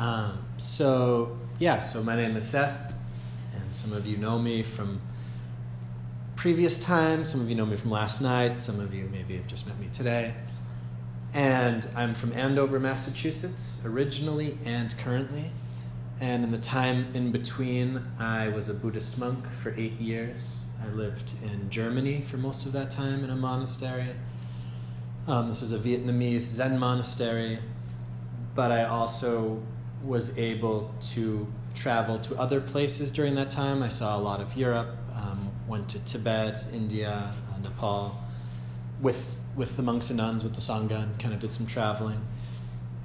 Um, so, yeah, so my name is Seth, and some of you know me from previous times, some of you know me from last night, some of you maybe have just met me today. And I'm from Andover, Massachusetts, originally and currently. And in the time in between, I was a Buddhist monk for eight years. I lived in Germany for most of that time in a monastery. Um, this is a Vietnamese Zen monastery, but I also was able to travel to other places during that time. I saw a lot of Europe, um, went to Tibet, India, uh, Nepal, with with the monks and nuns, with the sangha, and kind of did some traveling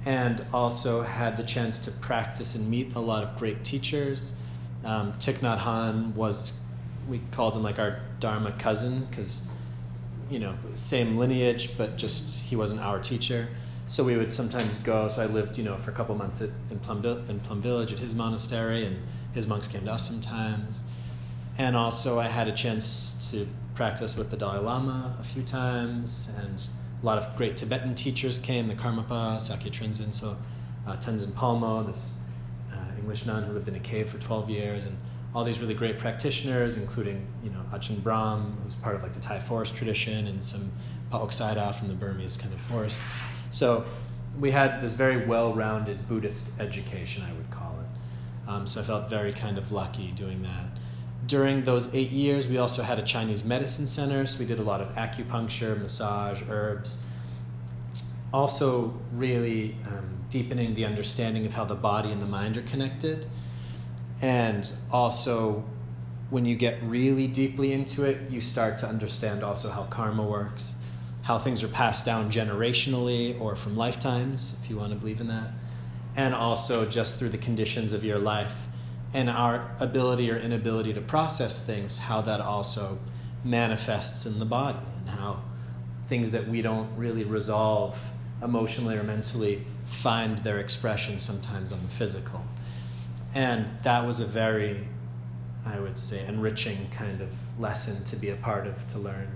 and also had the chance to practice and meet a lot of great teachers. Um, Thich Nhat Hanh was, we called him like our Dharma cousin because, you know, same lineage, but just he wasn't our teacher. So we would sometimes go. So I lived, you know, for a couple months at, in, Plum, in Plum Village at his monastery, and his monks came to us sometimes. And also, I had a chance to practice with the Dalai Lama a few times, and a lot of great Tibetan teachers came, the Karmapa, Sakya Trizin, so uh, Tenzin Palmo, this uh, English nun who lived in a cave for 12 years, and all these really great practitioners, including you know Ajahn Brahm, who's part of like the Thai forest tradition, and some Pa Auk from the Burmese kind of forests. So we had this very well-rounded Buddhist education, I would call it. Um, so I felt very kind of lucky doing that during those eight years, we also had a Chinese medicine center, so we did a lot of acupuncture, massage, herbs. Also, really um, deepening the understanding of how the body and the mind are connected. And also, when you get really deeply into it, you start to understand also how karma works, how things are passed down generationally or from lifetimes, if you want to believe in that, and also just through the conditions of your life and our ability or inability to process things, how that also manifests in the body, and how things that we don't really resolve emotionally or mentally find their expression sometimes on the physical. And that was a very, I would say, enriching kind of lesson to be a part of, to learn.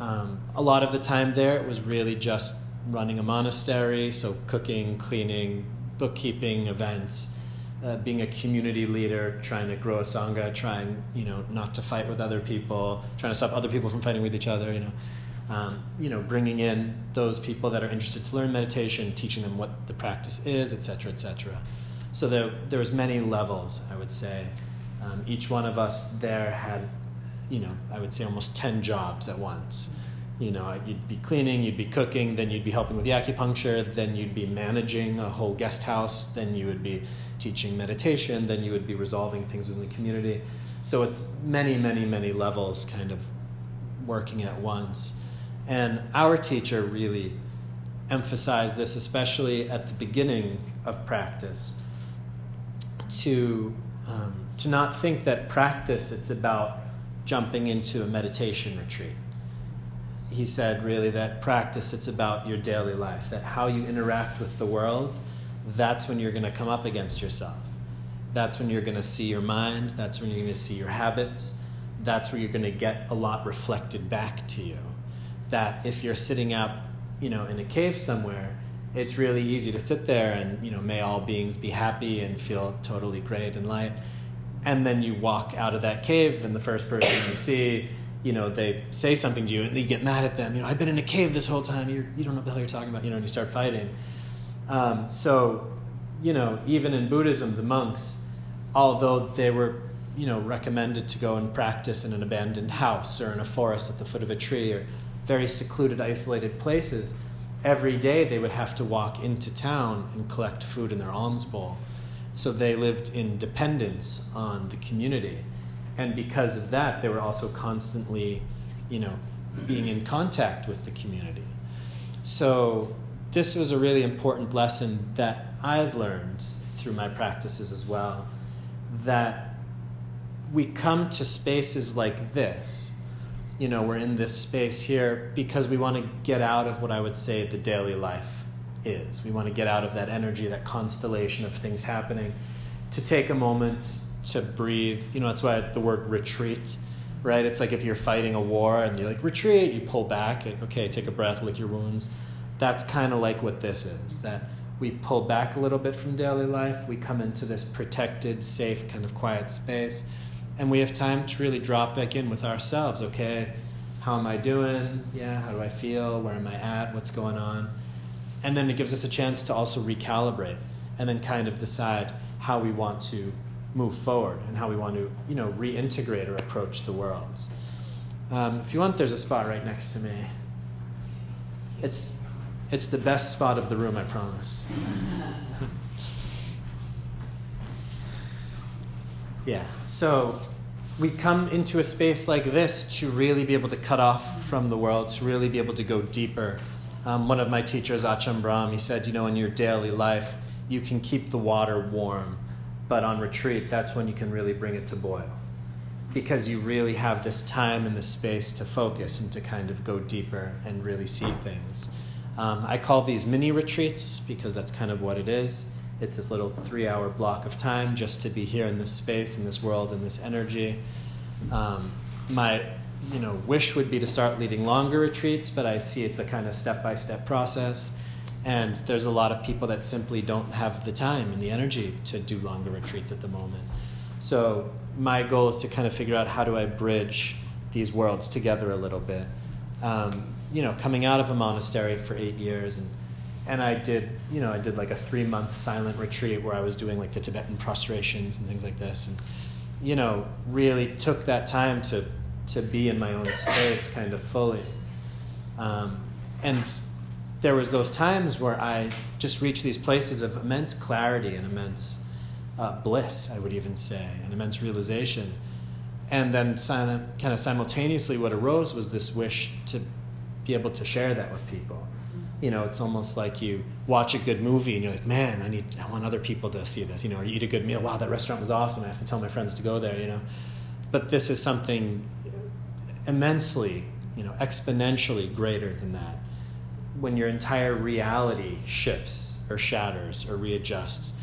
Um, a lot of the time there, it was really just running a monastery, so cooking, cleaning, bookkeeping, events uh, being a community leader, trying to grow a sangha, trying you know not to fight with other people, trying to stop other people from fighting with each other. You know, um, you know, bringing in those people that are interested to learn meditation, teaching them what the practice is, etc., etc. So there there was many levels, I would say. Um, each one of us there had, you know, I would say almost ten jobs at once you know, you'd be cleaning, you'd be cooking, then you'd be helping with the acupuncture, then you'd be managing a whole guest house, then you would be teaching meditation, then you would be resolving things within the community. So it's many, many, many levels kind of working at once. And our teacher really emphasized this, especially at the beginning of practice, to, um, to not think that practice, it's about jumping into a meditation retreat. He said really that practice it's about your daily life that how you interact with the world that's when you're going to come up against yourself. That's when you're going to see your mind that's when you're going to see your habits that's where you're going to get a lot reflected back to you. That if you're sitting out you know in a cave somewhere it's really easy to sit there and you know may all beings be happy and feel totally great and light and then you walk out of that cave and the first person you see you know, they say something to you and you get mad at them. You know, I've been in a cave this whole time. You're, you don't know what the hell you're talking about. You know, and you start fighting. Um, so, you know, even in Buddhism, the monks, although they were, you know, recommended to go and practice in an abandoned house or in a forest at the foot of a tree or very secluded, isolated places, every day they would have to walk into town and collect food in their alms bowl. So they lived in dependence on the community and because of that, they were also constantly, you know, being in contact with the community. So this was a really important lesson that I've learned through my practices as well. That we come to spaces like this. You know, we're in this space here because we want to get out of what I would say the daily life is. We want to get out of that energy, that constellation of things happening, to take a moment to breathe. You know, that's why the word retreat, right? It's like if you're fighting a war and you're like, retreat, you pull back, like, okay, take a breath, lick your wounds. That's kind of like what this is that we pull back a little bit from daily life. We come into this protected, safe, kind of quiet space. And we have time to really drop back in with ourselves. Okay, how am I doing? Yeah, how do I feel? Where am I at? What's going on? And then it gives us a chance to also recalibrate and then kind of decide how we want to move forward and how we want to, you know, reintegrate or approach the world. Um, if you want, there's a spot right next to me. It's it's the best spot of the room, I promise. yeah, so we come into a space like this to really be able to cut off from the world, to really be able to go deeper. Um, one of my teachers, Ajahn Brahm, he said, you know, in your daily life, you can keep the water warm, but on retreat, that's when you can really bring it to boil. Because you really have this time and this space to focus and to kind of go deeper and really see things. Um, I call these mini retreats because that's kind of what it is. It's this little three hour block of time just to be here in this space, in this world, in this energy. Um, my you know, wish would be to start leading longer retreats, but I see it's a kind of step by step process. And there's a lot of people that simply don't have the time and the energy to do longer retreats at the moment. So my goal is to kind of figure out how do I bridge these worlds together a little bit. Um, you know, coming out of a monastery for eight years and and I did, you know, I did like a three month silent retreat where I was doing like the Tibetan prostrations and things like this, and you know, really took that time to to be in my own space kind of fully. Um, and there was those times where I just reached these places of immense clarity and immense uh, bliss, I would even say, and immense realization. And then kind of simultaneously, what arose was this wish to be able to share that with people. You know, it's almost like you watch a good movie and you're like, man, I need, I want other people to see this. You know, or you eat a good meal. Wow, that restaurant was awesome. I have to tell my friends to go there. You know, but this is something immensely, you know, exponentially greater than that. When your entire reality shifts or shatters or readjusts,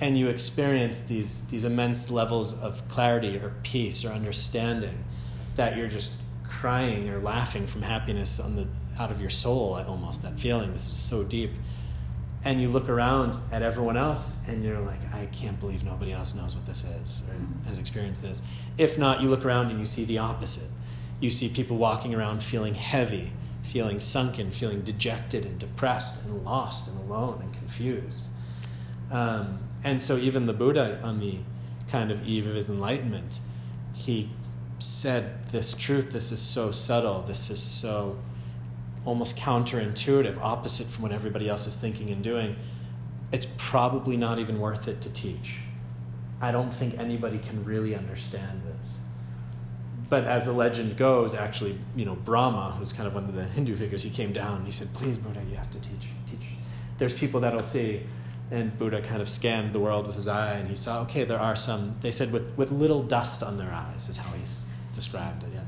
and you experience these these immense levels of clarity or peace or understanding, that you're just crying or laughing from happiness on the out of your soul almost that feeling. This is so deep. And you look around at everyone else and you're like i can't believe nobody else knows what this is or mm-hmm. has experienced this. If not you look around and you see the opposite you see people walking around feeling heavy feeling sunken feeling dejected and depressed and lost and alone and confused um, and so even the buddha on the kind of eve of his enlightenment he said this truth, this is so subtle, this is so almost counterintuitive, opposite from what everybody else is thinking and doing, it's probably not even worth it to teach. I don't think anybody can really understand this. But as the legend goes, actually, you know, Brahma, who's kind of one of the Hindu figures, he came down and he said, Please, Buddha, you have to teach. Teach. There's people that'll see, and Buddha kind of scanned the world with his eye and he saw, okay, there are some, they said, with, with little dust on their eyes, is how he's described it, yeah.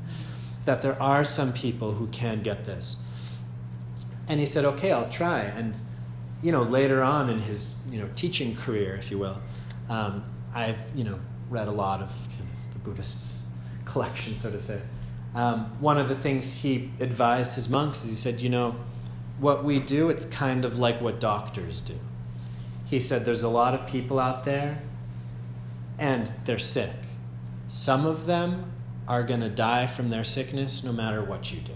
That there are some people who can get this. And he said, okay, I'll try. And, you know, later on in his, you know, teaching career, if you will, um, I've, you know, read a lot of, kind of the Buddhist collection, so to say. Um, one of the things he advised his monks is he said, you know, what we do, it's kind of like what doctors do. He said, there's a lot of people out there and they're sick. Some of them are going to die from their sickness no matter what you do.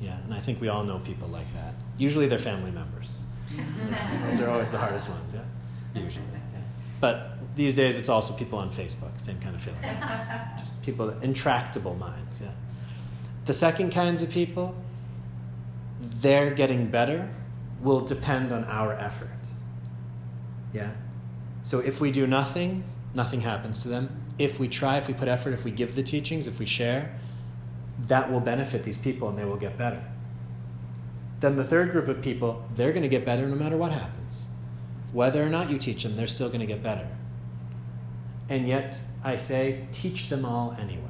Yeah, and I think we all know people like that. Usually they're family members. Those are always the hardest ones, yeah? Usually. Yeah. But these days it's also people on Facebook, same kind of feeling. Just people, intractable minds, yeah. The second kinds of people, they're getting better will depend on our effort. Yeah? So if we do nothing, nothing happens to them if we try, if we put effort, if we give the teachings, if we share, that will benefit these people and they will get better. Then the third group of people, they're going to get better no matter what happens. Whether or not you teach them, they're still going to get better. And yet, I say, teach them all anyway.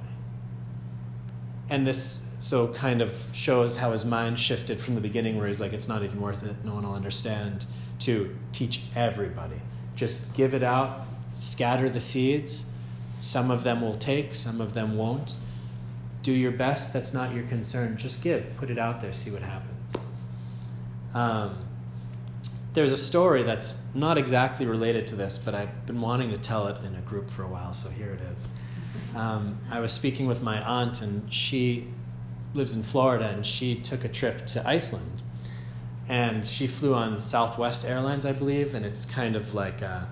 And this so kind of shows how his mind shifted from the beginning, where he's like, it's not even worth it, no one will understand, to teach everybody. Just give it out, scatter the seeds, some of them will take, some of them won't. Do your best. That's not your concern. Just give. Put it out there. See what happens. Um, there's a story that's not exactly related to this, but I've been wanting to tell it in a group for a while, so here it is. Um, I was speaking with my aunt, and she lives in Florida, and she took a trip to Iceland. And she flew on Southwest Airlines, I believe, and it's kind of like uh,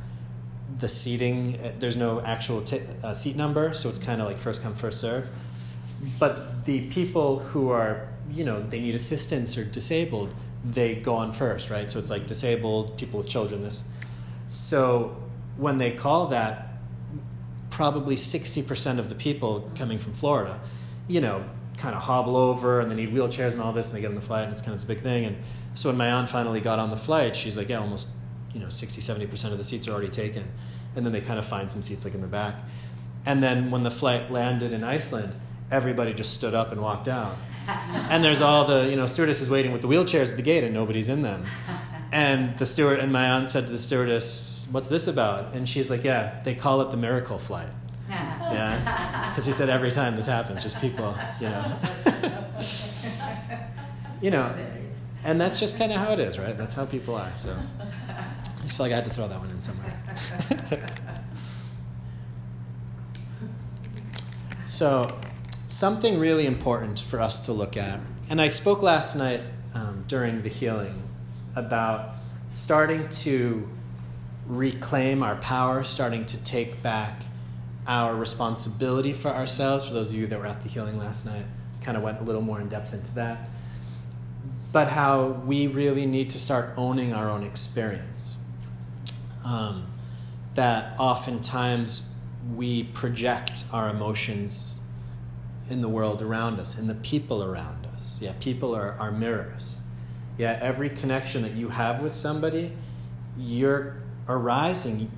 the seating, uh, there's no actual t- uh, seat number, so it's kind of like first come, first serve. But the people who are, you know, they need assistance or disabled, they go on first, right? So it's like disabled, people with children, this. So when they call that, probably 60% of the people coming from Florida, you know, kind of hobble over and they need wheelchairs and all this and they get on the flight and it's kind of this big thing. And so when my aunt finally got on the flight, she's like, yeah, almost, you know, 60, 70% of the seats are already taken. And then they kind of find some seats like in the back. And then when the flight landed in Iceland, everybody just stood up and walked out. And there's all the you know stewardesses waiting with the wheelchairs at the gate and nobody's in them. And the steward and my aunt said to the stewardess what's this about? And she's like yeah they call it the miracle flight. Yeah. Because she said every time this happens just people you know. You know and that's just kind of how it is right? That's how people are so. I just feel like i had to throw that one in somewhere. So something really important for us to look at. And I spoke last night um, during the healing about starting to reclaim our power, starting to take back our responsibility for ourselves. For those of you that were at the healing last night, kind of went a little more in depth into that. But how we really need to start owning our own experience. Um, that oftentimes we project our emotions in the world around us, in the people around us. Yeah, people are our mirrors. Yeah, every connection that you have with somebody, you're arising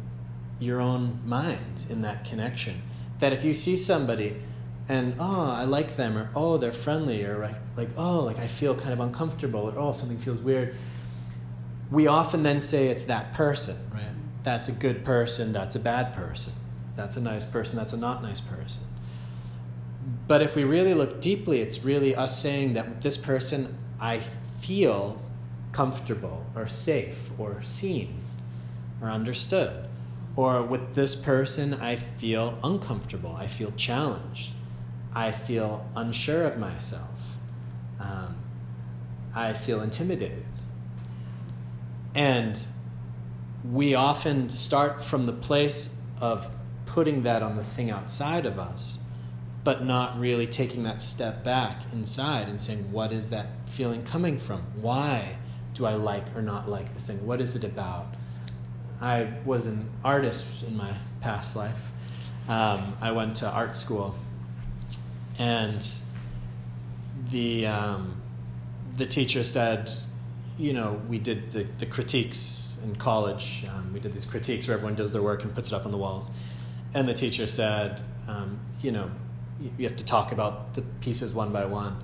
your own mind in that connection. That if you see somebody and oh, I like them, or oh, they're friendly, or like, like oh, like I feel kind of uncomfortable, or oh, something feels weird. We often then say it's that person, right? That's a good person, that's a bad person. That's a nice person, that's a not nice person. But if we really look deeply, it's really us saying that with this person, I feel comfortable or safe or seen or understood. Or with this person, I feel uncomfortable. I feel challenged. I feel unsure of myself. Um, I feel intimidated. And we often start from the place of putting that on the thing outside of us but not really taking that step back inside and saying, what is that feeling coming from? Why do I like or not like this thing? What is it about? I was an artist in my past life. Um, I went to art school, and the um, the teacher said, you know, we did the, the critiques in college. Um, we did these critiques where everyone does their work and puts it up on the walls. And the teacher said, um, you know, you have to talk about the pieces one by one.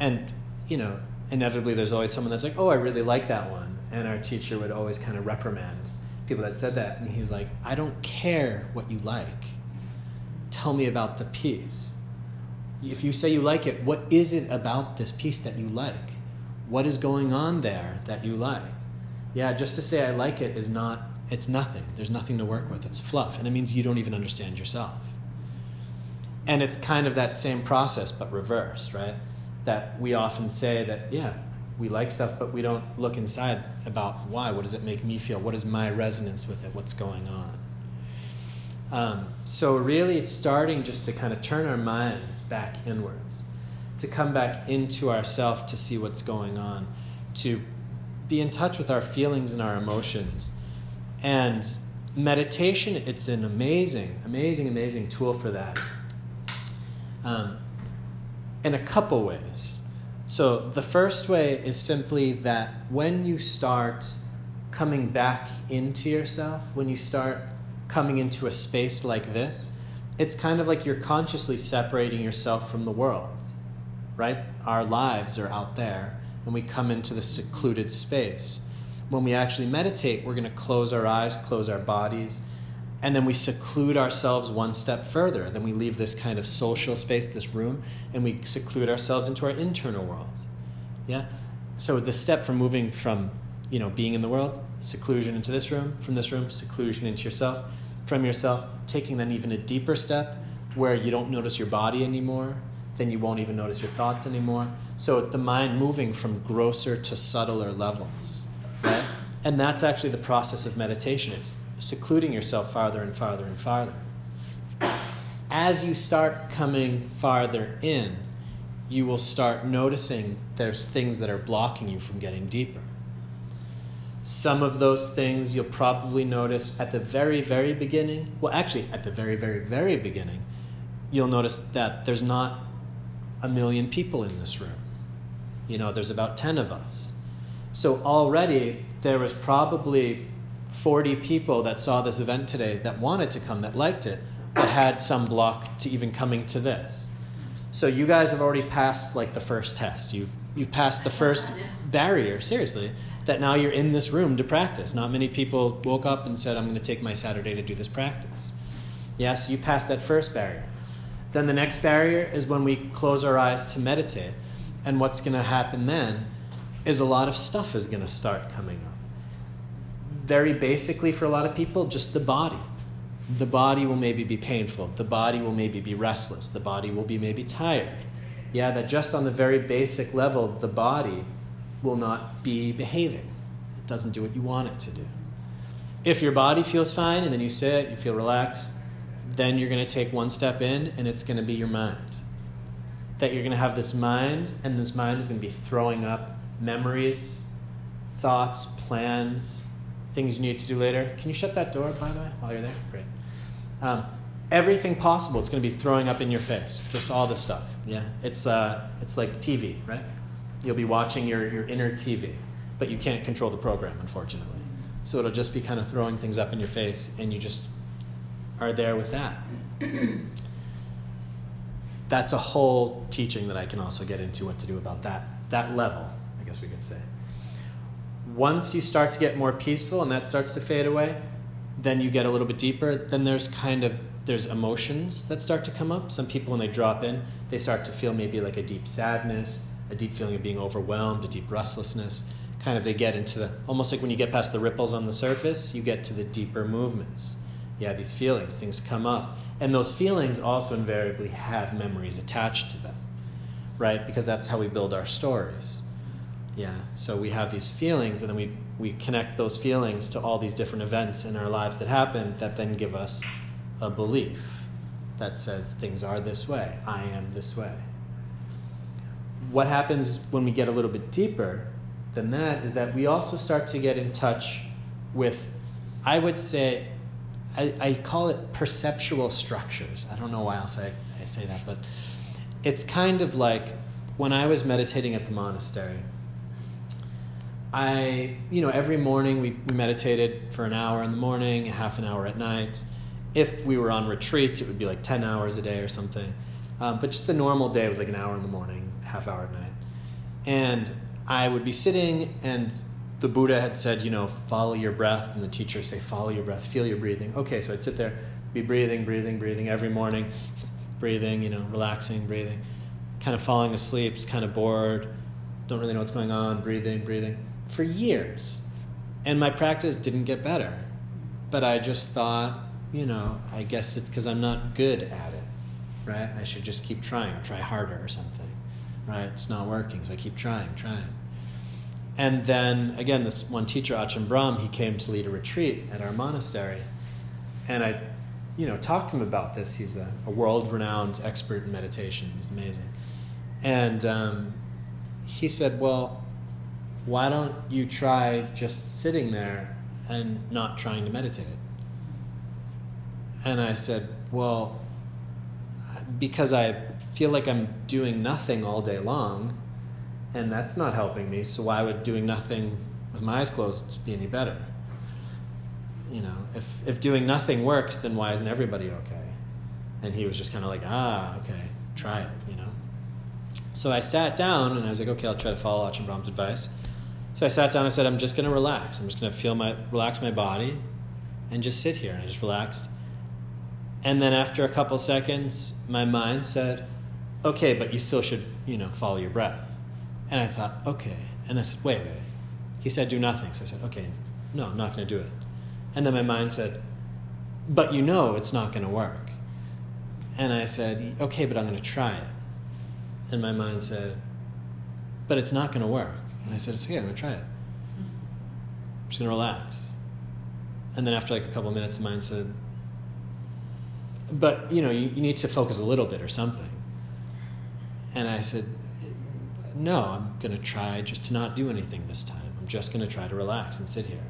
And, you know, inevitably there's always someone that's like, oh, I really like that one. And our teacher would always kind of reprimand people that said that. And he's like, I don't care what you like. Tell me about the piece. If you say you like it, what is it about this piece that you like? What is going on there that you like? Yeah, just to say I like it is not, it's nothing. There's nothing to work with. It's fluff. And it means you don't even understand yourself. And it's kind of that same process, but reversed, right? That we often say that, yeah, we like stuff, but we don't look inside about why. What does it make me feel? What is my resonance with it? What's going on? Um, so, really starting just to kind of turn our minds back inwards, to come back into ourself to see what's going on, to be in touch with our feelings and our emotions. And meditation, it's an amazing, amazing, amazing tool for that um, in a couple ways. So, the first way is simply that when you start coming back into yourself, when you start coming into a space like this, it's kind of like you're consciously separating yourself from the world, right? Our lives are out there, and we come into the secluded space. When we actually meditate, we're going to close our eyes, close our bodies, and then we seclude ourselves one step further. Then we leave this kind of social space, this room, and we seclude ourselves into our internal world. Yeah? So the step from moving from you know, being in the world, seclusion into this room, from this room, seclusion into yourself, from yourself, taking then even a deeper step where you don't notice your body anymore, then you won't even notice your thoughts anymore. So the mind moving from grosser to subtler levels, right? And that's actually the process of meditation. It's secluding yourself farther and farther and farther. As you start coming farther in, you will start noticing there's things that are blocking you from getting deeper. Some of those things you'll probably notice at the very, very beginning. Well, actually, at the very, very, very beginning, you'll notice that there's not a million people in this room. You know, there's about 10 of us. So already there was probably 40 people that saw this event today that wanted to come, that liked it, that had some block to even coming to this. So you guys have already passed like the first test. You've you've passed the first barrier, seriously, that now you're in this room to practice. Not many people woke up and said, I'm going to take my Saturday to do this practice. Yes, yeah, so you passed that first barrier. Then the next barrier is when we close our eyes to meditate. And what's going to happen then is a lot of stuff is going to start coming up. Very basically, for a lot of people, just the body. The body will maybe be painful. The body will maybe be restless. The body will be maybe tired. Yeah, that just on the very basic level, the body will not be behaving. It doesn't do what you want it to do. If your body feels fine and then you sit, you feel relaxed, then you're going to take one step in and it's going to be your mind. That you're going to have this mind, and this mind is going to be throwing up memories, thoughts, plans, things you need to do later. Can you shut that door, by the way, while you're there? Great. Um, everything possible, it's going to be throwing up in your face. Just all this stuff. Yeah, it's uh, it's like TV, right? You'll be watching your your inner TV, but you can't control the program, unfortunately. So it'll just be kind of throwing things up in your face, and you just are there with that. That's a whole teaching that I can also get into what to do about that, that level, I guess we could say. Once you start to get more peaceful and that starts to fade away, then you get a little bit deeper. Then there's kind of there's emotions that start to come up. Some people when they drop in, they start to feel maybe like a deep sadness, a deep feeling of being overwhelmed, a deep restlessness. Kind of they get into the almost like when you get past the ripples on the surface, you get to the deeper movements yeah, these feelings, things come up. And those feelings also invariably have memories attached to them, right? Because that's how we build our stories. Yeah, so we have these feelings, and then we, we connect those feelings to all these different events in our lives that happen that then give us a belief that says things are this way, I am this way. What happens when we get a little bit deeper than that is that we also start to get in touch with, I would say, I, I call it perceptual structures. I don't know why else I, I say that, but it's kind of like when I was meditating at the monastery. I, you know, every morning we, we meditated for an hour in the morning, half an hour at night. If we were on retreat, it would be like 10 hours a day or something. Um, but just the normal day was like an hour in the morning, half hour at night. And I would be sitting and the Buddha had said, you know, follow your breath, and the teacher say, follow your breath, feel your breathing. Okay, so I'd sit there, be breathing, breathing, breathing every morning, breathing, you know, relaxing, breathing, kind of falling asleep, just kind of bored, don't really know what's going on, breathing, breathing, for years. And my practice didn't get better. But I just thought, you know, I guess it's because I'm not good at it, right? I should just keep trying, try harder or something, right? It's not working, so I keep trying, trying. And then again, this one teacher, Ajahn Brahm, he came to lead a retreat at our monastery. And I, you know, talked to him about this. He's a, a world-renowned expert in meditation. He's amazing. And um, he said, well, why don't you try just sitting there and not trying to meditate? And I said, well, because I feel like I'm doing nothing all day long and that's not helping me. So why would doing nothing with my eyes closed be any better? You know, if if doing nothing works, then why isn't everybody okay? And he was just kind of like, ah, okay, try it, you know. So I sat down and I was like, okay, I'll try to follow Ajahn Brahm's advice. So I sat down and I said, I'm just going to relax. I'm just going to feel my relax my body, and just sit here. And I just relaxed. And then after a couple seconds, my mind said, okay, but you still should, you know, follow your breath. And I thought, okay. And I said, wait, wait. He said, Do nothing. So I said, Okay, no, I'm not going to do it. And then my mind said, But you know it's not going to work. And I said, Okay, but I'm going to try it. And my mind said, But it's not going to work. And I said, It's okay, I'm to try it. I'm just to relax. And then after like a couple of minutes, the mind said, But you know, you, you need to focus a little bit or something. And I said, No, I'm to try just to not do anything this time. I'm just to try to relax and sit here.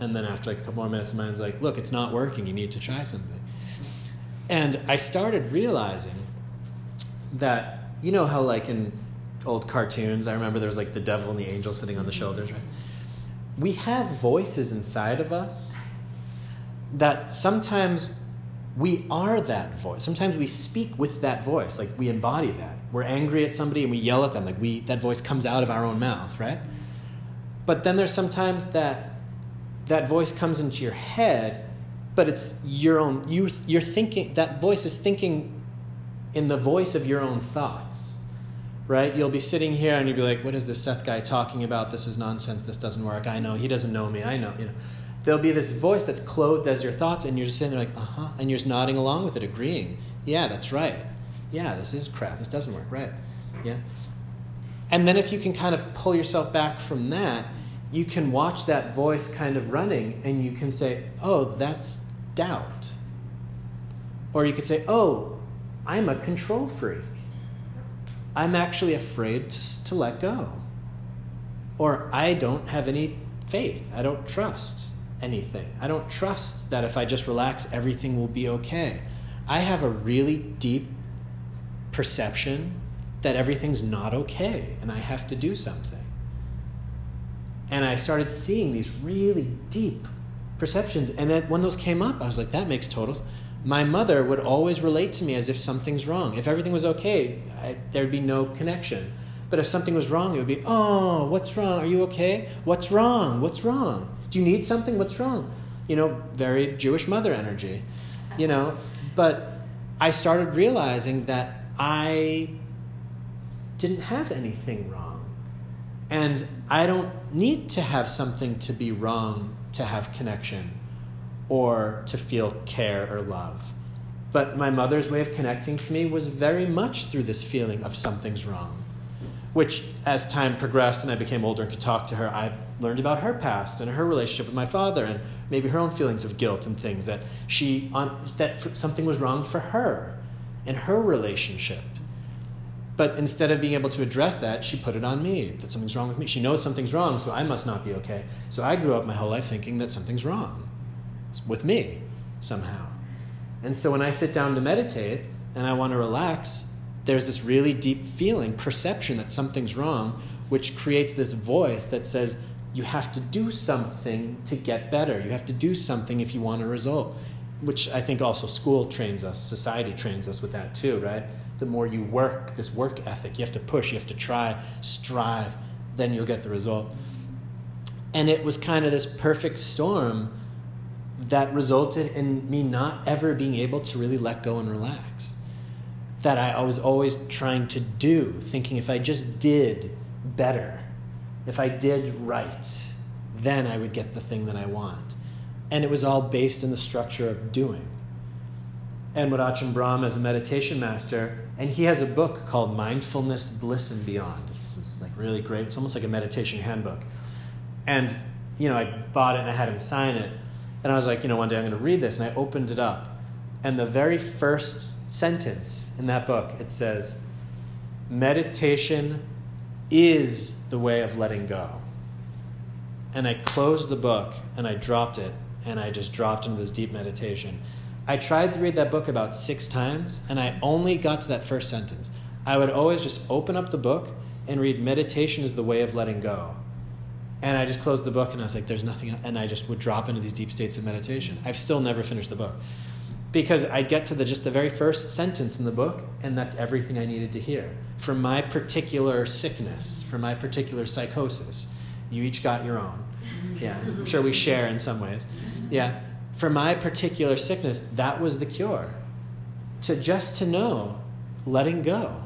And then after like a couple more minutes, the mind's like, Look, it's not working. You need to try something. And I started realizing that you know how like in old cartoons, I remember there was like the devil and the angel sitting on the shoulders, right? We have voices inside of us that sometimes we are that voice. Sometimes we speak with that voice, like we embody that. We're angry at somebody and we yell at them, like we that voice comes out of our own mouth, right? But then there's sometimes that that voice comes into your head but it's your own you you're thinking that voice is thinking in the voice of your own thoughts right? You'll be sitting here and you'll be like what is this seth guy talking about? This is nonsense. This doesn't work. I know. He doesn't know me. I know you know. There'll be this voice that's clothed as your thoughts and you're just sitting there like uh-huh. And you're just nodding along with it agreeing. Yeah that's right. Yeah this is crap. This doesn't work. Right. Yeah. And then if you can kind of pull yourself back from that you can watch that voice kind of running and you can say, oh, that's doubt. Or you could say, oh, I'm a control freak. I'm actually afraid to, to let go. Or I don't have any faith. I don't trust anything. I don't trust that if I just relax, everything will be okay. I have a really deep perception that everything's not okay and I have to do something. And I started seeing these really deep perceptions. And then when those came up, I was like, that makes total My mother would always relate to me as if something's wrong. If everything was okay, I, there'd be no connection. But if something was wrong, it would be, oh, what's wrong? Are you okay? What's wrong? What's wrong? Do you need something? What's wrong? You know, very Jewish mother energy, you know. But I started realizing that I didn't have anything wrong. And I don't need to have something to be wrong to have connection or to feel care or love. But my mother's way of connecting to me was very much through this feeling of something's wrong, which, as time progressed and I became older and could talk to her, I learned about her past and her relationship with my father and maybe her own feelings of guilt and things that she that something was wrong for her in her relationship but instead of being able to address that, she put it on me that something's wrong with me. She knows something's wrong, so I must not be okay. So I grew up my whole life thinking that something's wrong with me somehow. And so when I sit down to meditate and I want to relax, there's this really deep feeling, perception that something's wrong, which creates this voice that says, you have to do something to get better. You have to do something if you want a result, which I think also school trains us, society trains us with that too, right? the more you work, this work ethic, you have to push, you have to try, strive, then you'll get the result. And it was kind of this perfect storm that resulted in me not ever being able to really let go and relax. That I was always trying to do, thinking if I just did better, if I did right, then I would get the thing that I want. And it was all based in the structure of doing. And Ajahn Brahm, as a meditation master, and he has a book called Mindfulness, Bliss, and Beyond. It's, it's like really great. It's almost like a meditation handbook. And, you know, I bought it and I had him sign it. And I was like, you know, one day I'm going to read this. And I opened it up. And the very first sentence in that book, it says, Meditation is the way of letting go. And I closed the book and I dropped it and I just dropped into this deep meditation. I tried to read that book about six times, and I only got to that first sentence. I would always just open up the book and read meditation is the way of letting go. And I just closed the book and I was like, there's nothing, and I just would drop into these deep states of meditation. I've still never finished the book because I'd get to the just the very first sentence in the book, and that's everything I needed to hear for my particular sickness, for my particular psychosis. You each got your own. Yeah, I'm sure we share in some ways. Yeah, for my particular sickness, that was the cure. To just to know, letting go.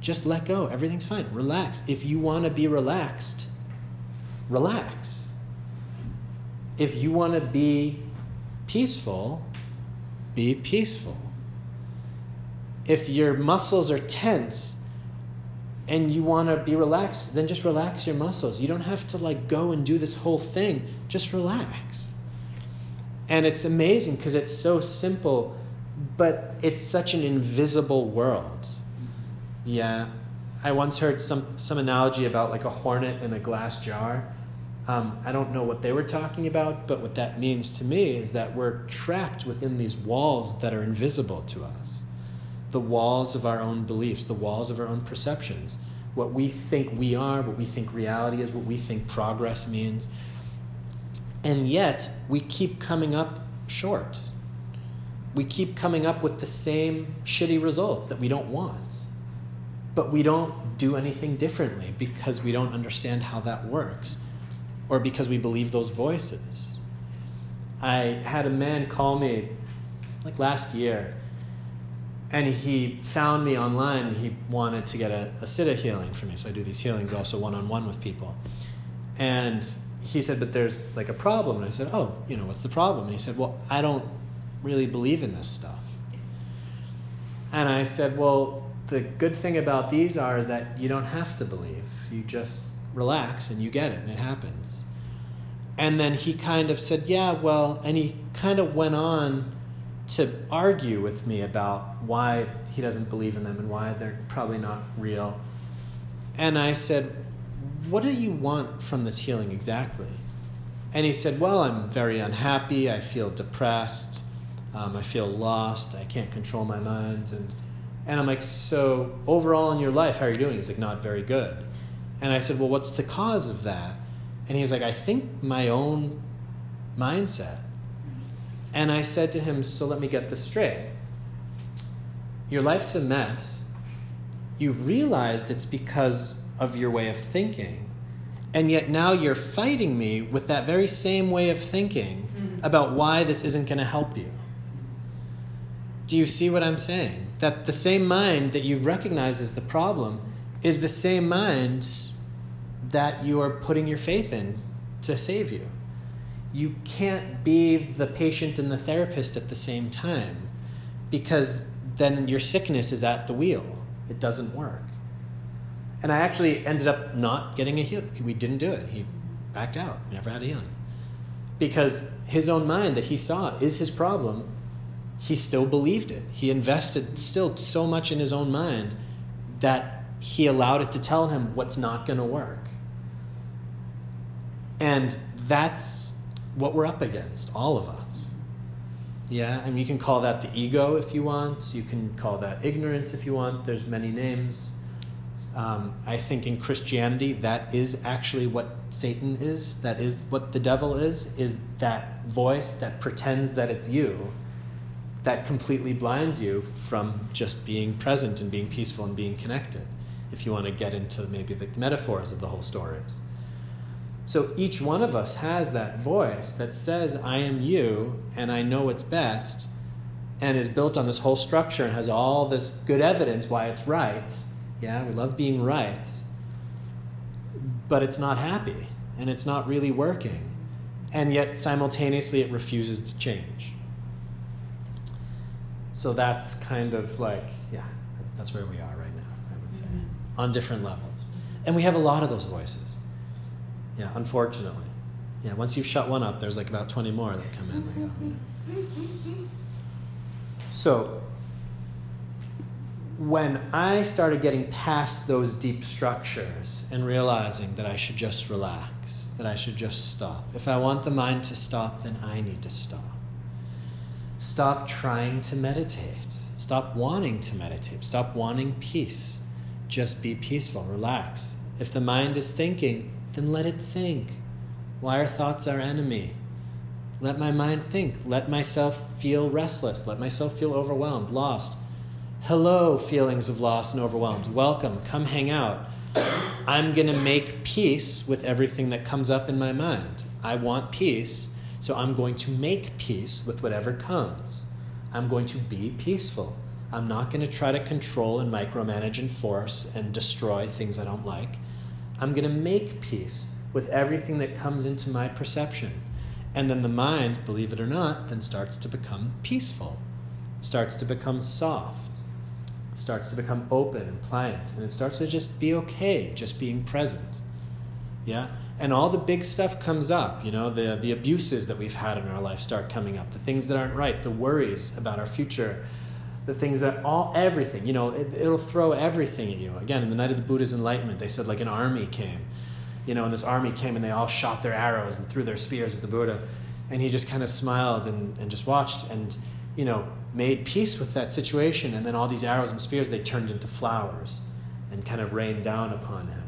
Just let go. Everything's fine. Relax. If you want to be relaxed, relax. If you want to be peaceful, be peaceful. If your muscles are tense and you want to be relaxed, then just relax your muscles. You don't have to like go and do this whole thing. Just relax. And it's amazing because it's so simple, but it's such an invisible world. Yeah. I once heard some, some analogy about like a hornet in a glass jar. Um, I don't know what they were talking about, but what that means to me is that we're trapped within these walls that are invisible to us the walls of our own beliefs, the walls of our own perceptions. What we think we are, what we think reality is, what we think progress means. And yet, we keep coming up short. We keep coming up with the same shitty results that we don't want. But we don't do anything differently because we don't understand how that works or because we believe those voices. I had a man call me like last year and he found me online he wanted to get a, a siddha healing for me. So I do these healings also one on one with people. And he said, But there's like a problem. And I said, Oh, you know, what's the problem? And he said, Well, I don't really believe in this stuff. And I said, Well, the good thing about these are is that you don't have to believe. You just relax and you get it and it happens. And then he kind of said, Yeah, well, and he kind of went on to argue with me about why he doesn't believe in them and why they're probably not real. And I said, What do you want from this healing exactly? And he said, Well, I'm very unhappy. I feel depressed. Um, I feel lost. I can't control my mind. And, and I'm like, So, overall in your life, how are you doing? He's like, Not very good. And I said, Well, what's the cause of that? And he's like, I think my own mindset. And I said to him, So let me get this straight. Your life's a mess. You've realized it's because of your way of thinking. And yet now you're fighting me with that very same way of thinking mm-hmm. about why this isn't going to help you. Do you see what I'm saying? That the same mind that you've recognized as the problem is the same mind that you are putting your faith in to save you. You can't be the patient and the therapist at the same time because then your sickness is at the wheel. It doesn't work. And I actually ended up not getting a healing. We didn't do it. He backed out. We never had a healing. Because his own mind that he saw is his problem, he still believed it. He invested still so much in his own mind that he allowed it to tell him what's not going to work. And that's what we're up against, all of us. Yeah, and you can call that the ego if you want. You can call that ignorance if you want. There's many names. Um, I think in Christianity, that is actually what Satan is. That is what the devil is. Is that voice that pretends that it's you, that completely blinds you from just being present and being peaceful and being connected. If you want to get into maybe the metaphors of the whole stories. So each one of us has that voice that says, I am you and I know what's best, and is built on this whole structure and has all this good evidence why it's right. Yeah, we love being right. But it's not happy and it's not really working. And yet, simultaneously, it refuses to change. So that's kind of like, yeah, that's where we are right now, I would say, mm-hmm. on different levels. And we have a lot of those voices. Yeah, unfortunately. Yeah, once you've shut one up, there's like about 20 more that come in. So, when I started getting past those deep structures and realizing that I should just relax, that I should just stop. If I want the mind to stop, then I need to stop. Stop trying to meditate. Stop wanting to meditate. Stop wanting peace. Just be peaceful, relax. If the mind is thinking, then let it think. Why are thoughts our enemy? Let my mind think. Let myself feel restless. Let myself feel overwhelmed, lost. Hello, feelings of lost and overwhelmed. Welcome. Come hang out. I'm going to make peace with everything that comes up in my mind. I want peace, so I'm going to make peace with whatever comes. I'm going to be peaceful. I'm not going to try to control and micromanage and force and destroy things I don't like. I'm going to make peace with everything that comes into my perception. And then the mind, believe it or not, then starts to become peaceful, starts to become soft, starts to become open and pliant, and it starts to just be okay, just being present. Yeah? And all the big stuff comes up, you know, the, the abuses that we've had in our life start coming up, the things that aren't right, the worries about our future, the things that all, everything, you know, it, it'll throw everything at you. Again, in the night of the Buddha's enlightenment, they said like an army came you know, and this army came and they all shot their arrows and threw their spears at the Buddha. And he just kind of smiled and, and just watched and, you know, made peace with that situation. And then all these arrows and spears, they turned into flowers and kind of rained down upon him.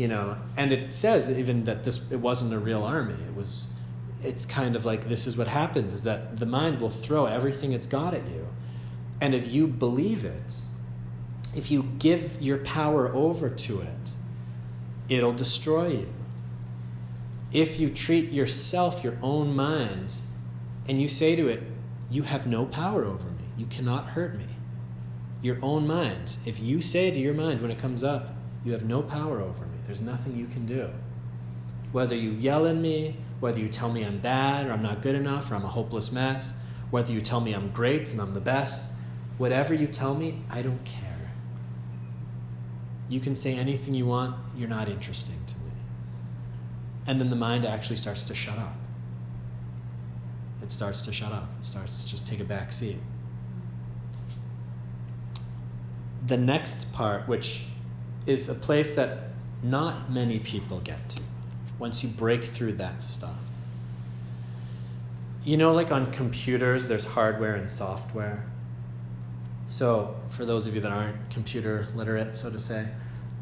You know, and it says even that this it wasn't a real army. It was it's kind of like this is what happens is that the mind will throw everything it's got at you. And if you believe it, if you give your power over to it, it'll destroy you. If you treat yourself, your own mind, and you say to it, You have no power over me, you cannot hurt me. Your own mind, if you say to your mind when it comes up, You have no power over me, there's nothing you can do. Whether you yell at me, whether you tell me I'm bad or I'm not good enough or I'm a hopeless mess, whether you tell me I'm great and I'm the best, whatever you tell me, I don't care. You can say anything you want, you're not interesting to me. And then the mind actually starts to shut up. It starts to shut up. It starts to just take a back seat. The next part, which is a place that not many people get to once you break through that stuff. You know, like on computers, there's hardware and software. So, for those of you that aren't computer literate, so to say,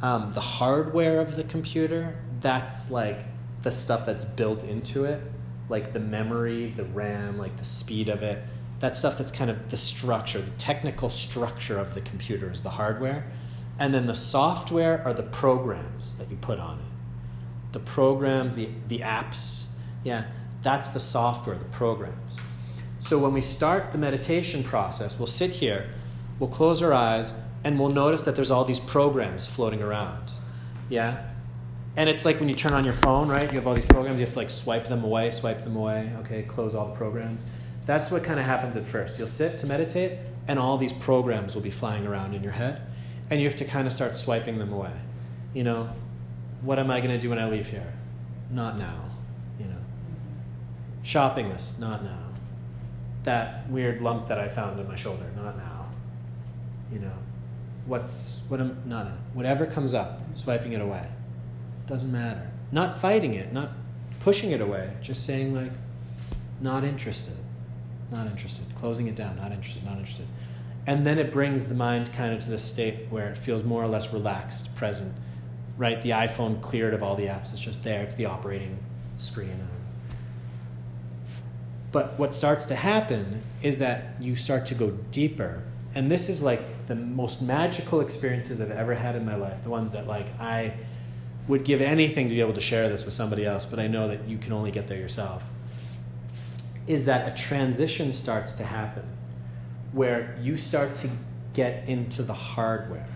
um, the hardware of the computer, that's like the stuff that's built into it, like the memory, the RAM, like the speed of it. That stuff that's kind of the structure, the technical structure of the computer is the hardware. And then the software are the programs that you put on it. The programs, the, the apps, yeah, that's the software, the programs. So when we start the meditation process, we'll sit here we'll close our eyes and we'll notice that there's all these programs floating around. Yeah? And it's like when you turn on your phone, right? You have all these programs, you have to like swipe them away, swipe them away, okay, close all the programs. That's what kind of happens at first. You'll sit to meditate, and all these programs will be flying around in your head, and you have to kind of start swiping them away. You know, what am I going to do when I leave here? Not now. You know, shopping this, not now. That weird lump that I found in my shoulder, not now you know, what's what am not now. whatever comes up, swiping it away. Doesn't matter. Not fighting it, not pushing it away, just saying like, not interested, not interested, closing it down, not interested, not interested. And then it brings the mind kind of to this state where it feels more or less relaxed, present. Right? The iPhone cleared of all the apps, it's just there, it's the operating screen. But what starts to happen is that you start to go deeper. And this is like the most magical experiences I've ever had in my life, the ones that like I would give anything to be able to share this with somebody else, but I know that you can only get there yourself, is that a transition starts to happen where you start to get into the hardware.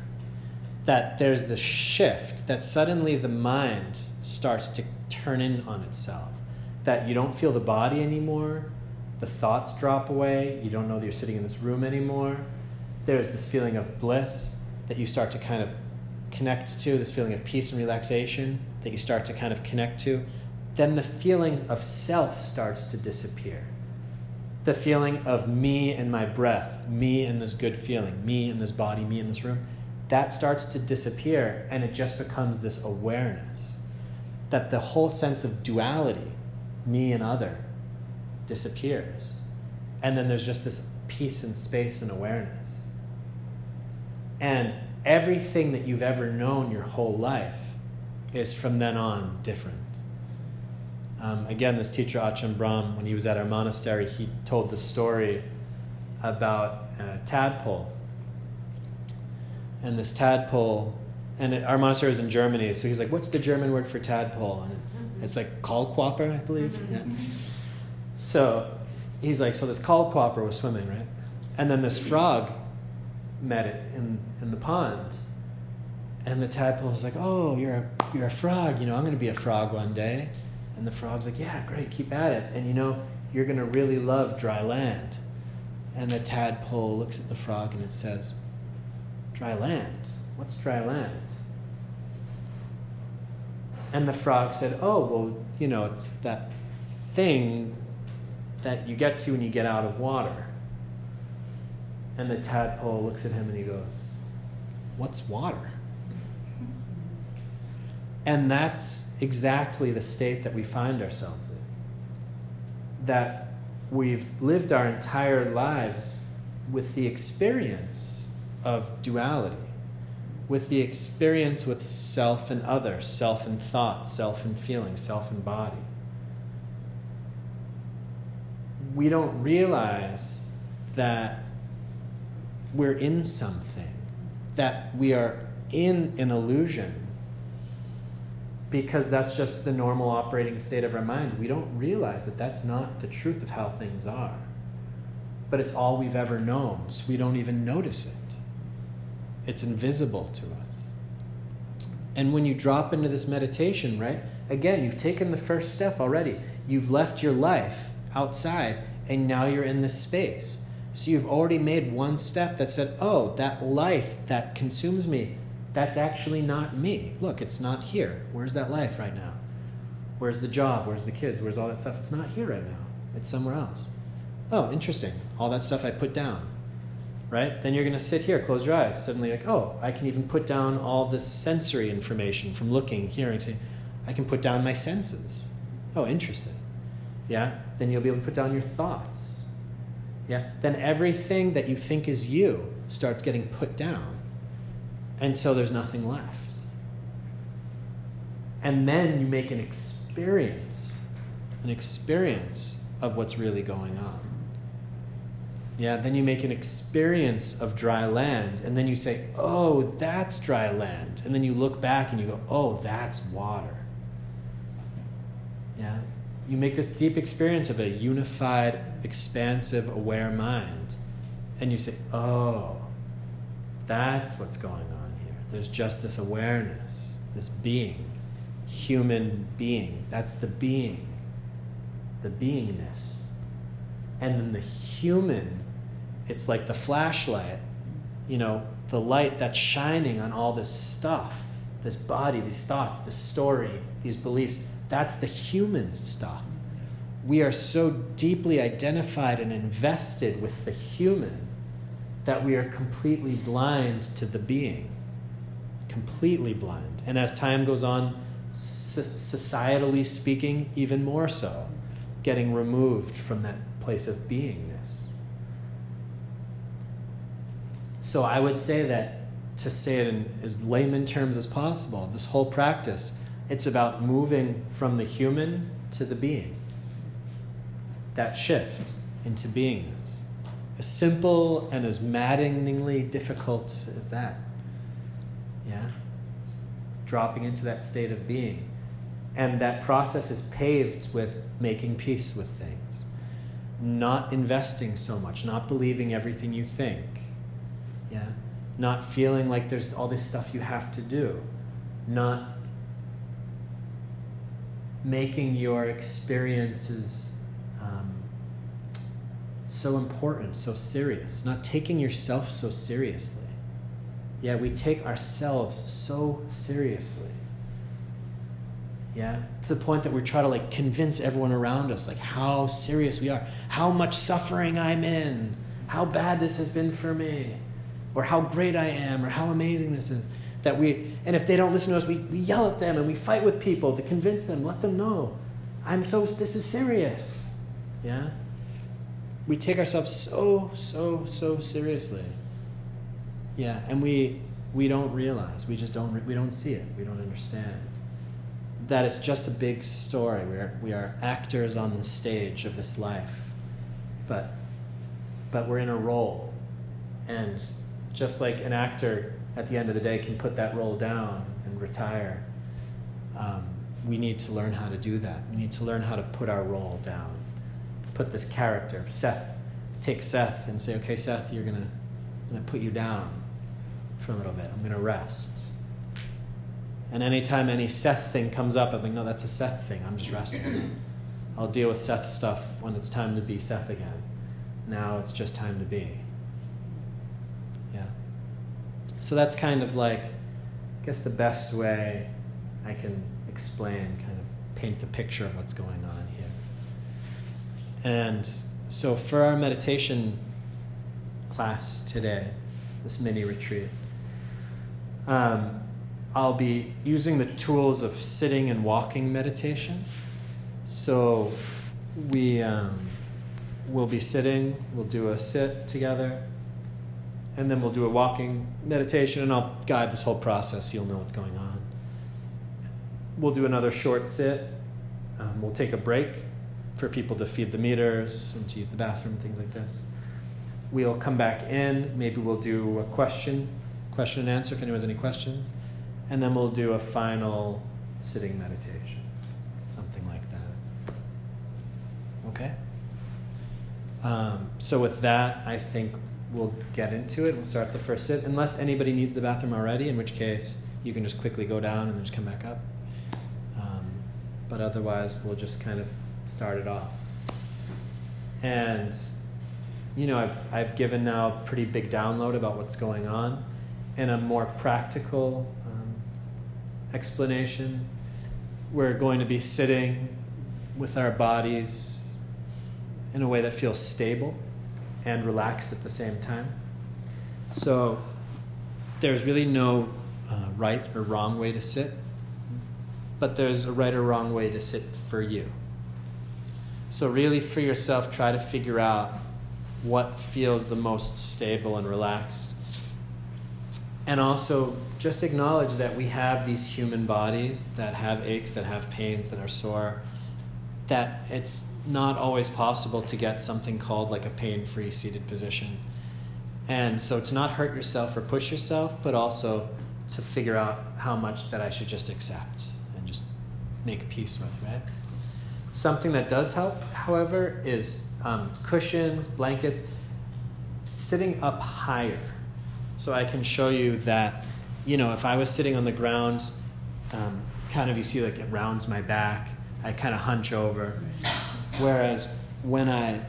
That there's the shift, that suddenly the mind starts to turn in on itself. That you don't feel the body anymore, the thoughts drop away, you don't know that you're sitting in this room anymore there's this feeling of bliss that you start to kind of connect to, this feeling of peace and relaxation that you start to kind of connect to, then the feeling of self starts to disappear. The feeling of me and my breath, me and this good feeling, me and this body, me in this room, that starts to disappear and it just becomes this awareness that the whole sense of duality, me and other, disappears. And then there's just this peace and space and awareness. And everything that you've ever known your whole life is from then on different. Um, again, this teacher Ajahn Brahm, when he was at our monastery, he told the story about a tadpole. And this tadpole, and it, our monastery is in Germany, so he's like, "What's the German word for tadpole?" And mm-hmm. it's like Kaulquappe, I believe. Mm-hmm. Yeah. So he's like, so this Kaulquappe was swimming, right? And then this frog met it in, in the pond. And the tadpole was like, "Oh, you're a you're a frog. You know, I'm going to be a frog one day." And the frog's like, "Yeah, great, keep at it." And you know, you're going to really love dry land. And the tadpole looks at the frog and it says, "Dry land? What's dry land?" And the frog said, "Oh, well, you know, it's that thing that you get to when you get out of water." And the tadpole looks at him and he goes, What's water? And that's exactly the state that we find ourselves in. That we've lived our entire lives with the experience of duality, with the experience with self and other, self and thought, self and feeling, self and body. We don't realize that we're in something, that we are in an illusion because that's just the normal operating state of our mind. We don't realize that that's not the truth of how things are. But it's all we've ever known, so we don't even notice it. It's invisible to us. And when you drop into this meditation, right, again, you've taken the first step already. You've left your life outside, and now you're in this space. So you've already made one step that said, oh, that life that consumes me, that's actually not me. Look, it's not here. Where's that life right now? Where's the job? Where's the kids? Where's all that stuff? It's not here right now. It's somewhere else. Oh, interesting. All that stuff I put down. Right? Then you're going to sit here, close your eyes. Suddenly, like, oh, I can even put down all this sensory information from looking, hearing, saying, I can put down my senses. Oh, interesting. Yeah? Then you'll be able to put down your thoughts. Yeah? Then everything that you think is you starts getting put down until there's nothing left. And then you make an experience, an experience of what's really going on. Yeah, then you make an experience of dry land, and then you say, oh, that's dry land. And then you look back and you go, oh, that's water. Yeah, you make this deep experience of a unified, expansive, aware mind. And you say, oh, that's what's going on. There's just this awareness, this being, human being. That's the being, the beingness. And then the human, it's like the flashlight, you know, the light that's shining on all this stuff, this body, these thoughts, this story, these beliefs that's the human stuff. We are so deeply identified and invested with the human that we are completely blind to the being. Completely blind. And as time goes on, societally speaking, even more so, getting removed from that place of beingness. So I would say that, to say it in as layman terms as possible, this whole practice it's about moving from the human to the being. That shift into beingness. As simple and as maddeningly difficult as that. Yeah? Dropping into that state of being. And that process is paved with making peace with things, not investing so much, not believing everything you think. Yeah? Not feeling like there's all this stuff you have to do, not making your experiences um, so important, so serious, not taking yourself so seriously. Yeah, we take ourselves so seriously. Yeah, to the point that we try to like convince everyone around us like how serious we are, how much suffering I'm in, how bad this has been for me, or how great I am, or how amazing this is that we and if they don't listen to us we, we yell at them and we fight with people to convince them let them know i'm so this is serious. Yeah? We take ourselves so so so seriously yeah and we we don't realize we just don't we don't see it we don't understand that it's just a big story we are, we are actors on the stage of this life but but we're in a role and just like an actor at the end of the day can put that role down and retire. Um, we need to learn how to do that. We need to learn how to put our role down, put this character, Seth, take Seth and say, okay, Seth, you're gonna, gonna put you down for a little bit. I'm gonna rest. And anytime any Seth thing comes up, I'm like, no, that's a Seth thing. I'm just resting. I'll deal with Seth stuff when it's time to be Seth again. Now it's just time to be. Yeah. So that's kind of like, I guess, the best way I can explain, kind of paint the picture of what's going on here. And so for our meditation class today, this mini retreat, um, I'll be using the tools of sitting and walking meditation. So we um, will be sitting, we'll do a sit together, and then we'll do a walking meditation, and I'll guide this whole process you'll know what's going on. We'll do another short sit. Um, we'll take a break for people to feed the meters and to use the bathroom, things like this. We'll come back in. Maybe we'll do a question, question and answer if anyone has any questions, and then we'll do a final sitting meditation, something like that. Okay. Um, so with that, I think we'll get into it. We'll start the first sit, unless anybody needs the bathroom already, in which case you can just quickly go down and then just come back up. Um, but otherwise, we'll just kind of start it off. And you know, I've I've given now a pretty big download about what's going on, and a more practical um, explanation. We're going to be sitting with our bodies in a way that feels stable and relaxed at the same time. So there's really no uh, right or wrong way to sit, but there's a right or wrong way to sit for you. So, really, for yourself, try to figure out what feels the most stable and relaxed. And also, just acknowledge that we have these human bodies that have aches, that have pains, that are sore, that it's not always possible to get something called like a pain free seated position. And so to not hurt yourself or push yourself, but also to figure out how much that I should just accept and just make peace with, right? Something that does help, however, is um, cushions, blankets, sitting up higher. So I can show you that, you know, if I was sitting on the ground, um, kind of you see like it rounds my back, I kind of hunch over. Whereas when I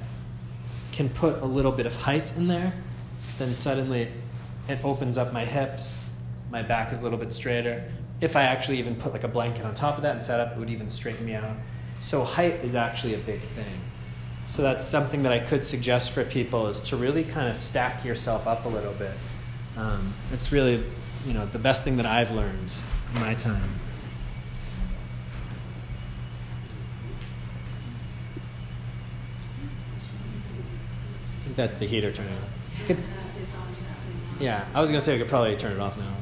can put a little bit of height in there, then suddenly it opens up my hips, my back is a little bit straighter. If I actually even put like a blanket on top of that and set up, it would even straighten me out. So height is actually a big thing. So that's something that I could suggest for people is to really kind of stack yourself up a little bit. Um, it's really, you know, the best thing that I've learned in my time. I think that's the heater turning on. Could, yeah, I was gonna say we could probably turn it off now.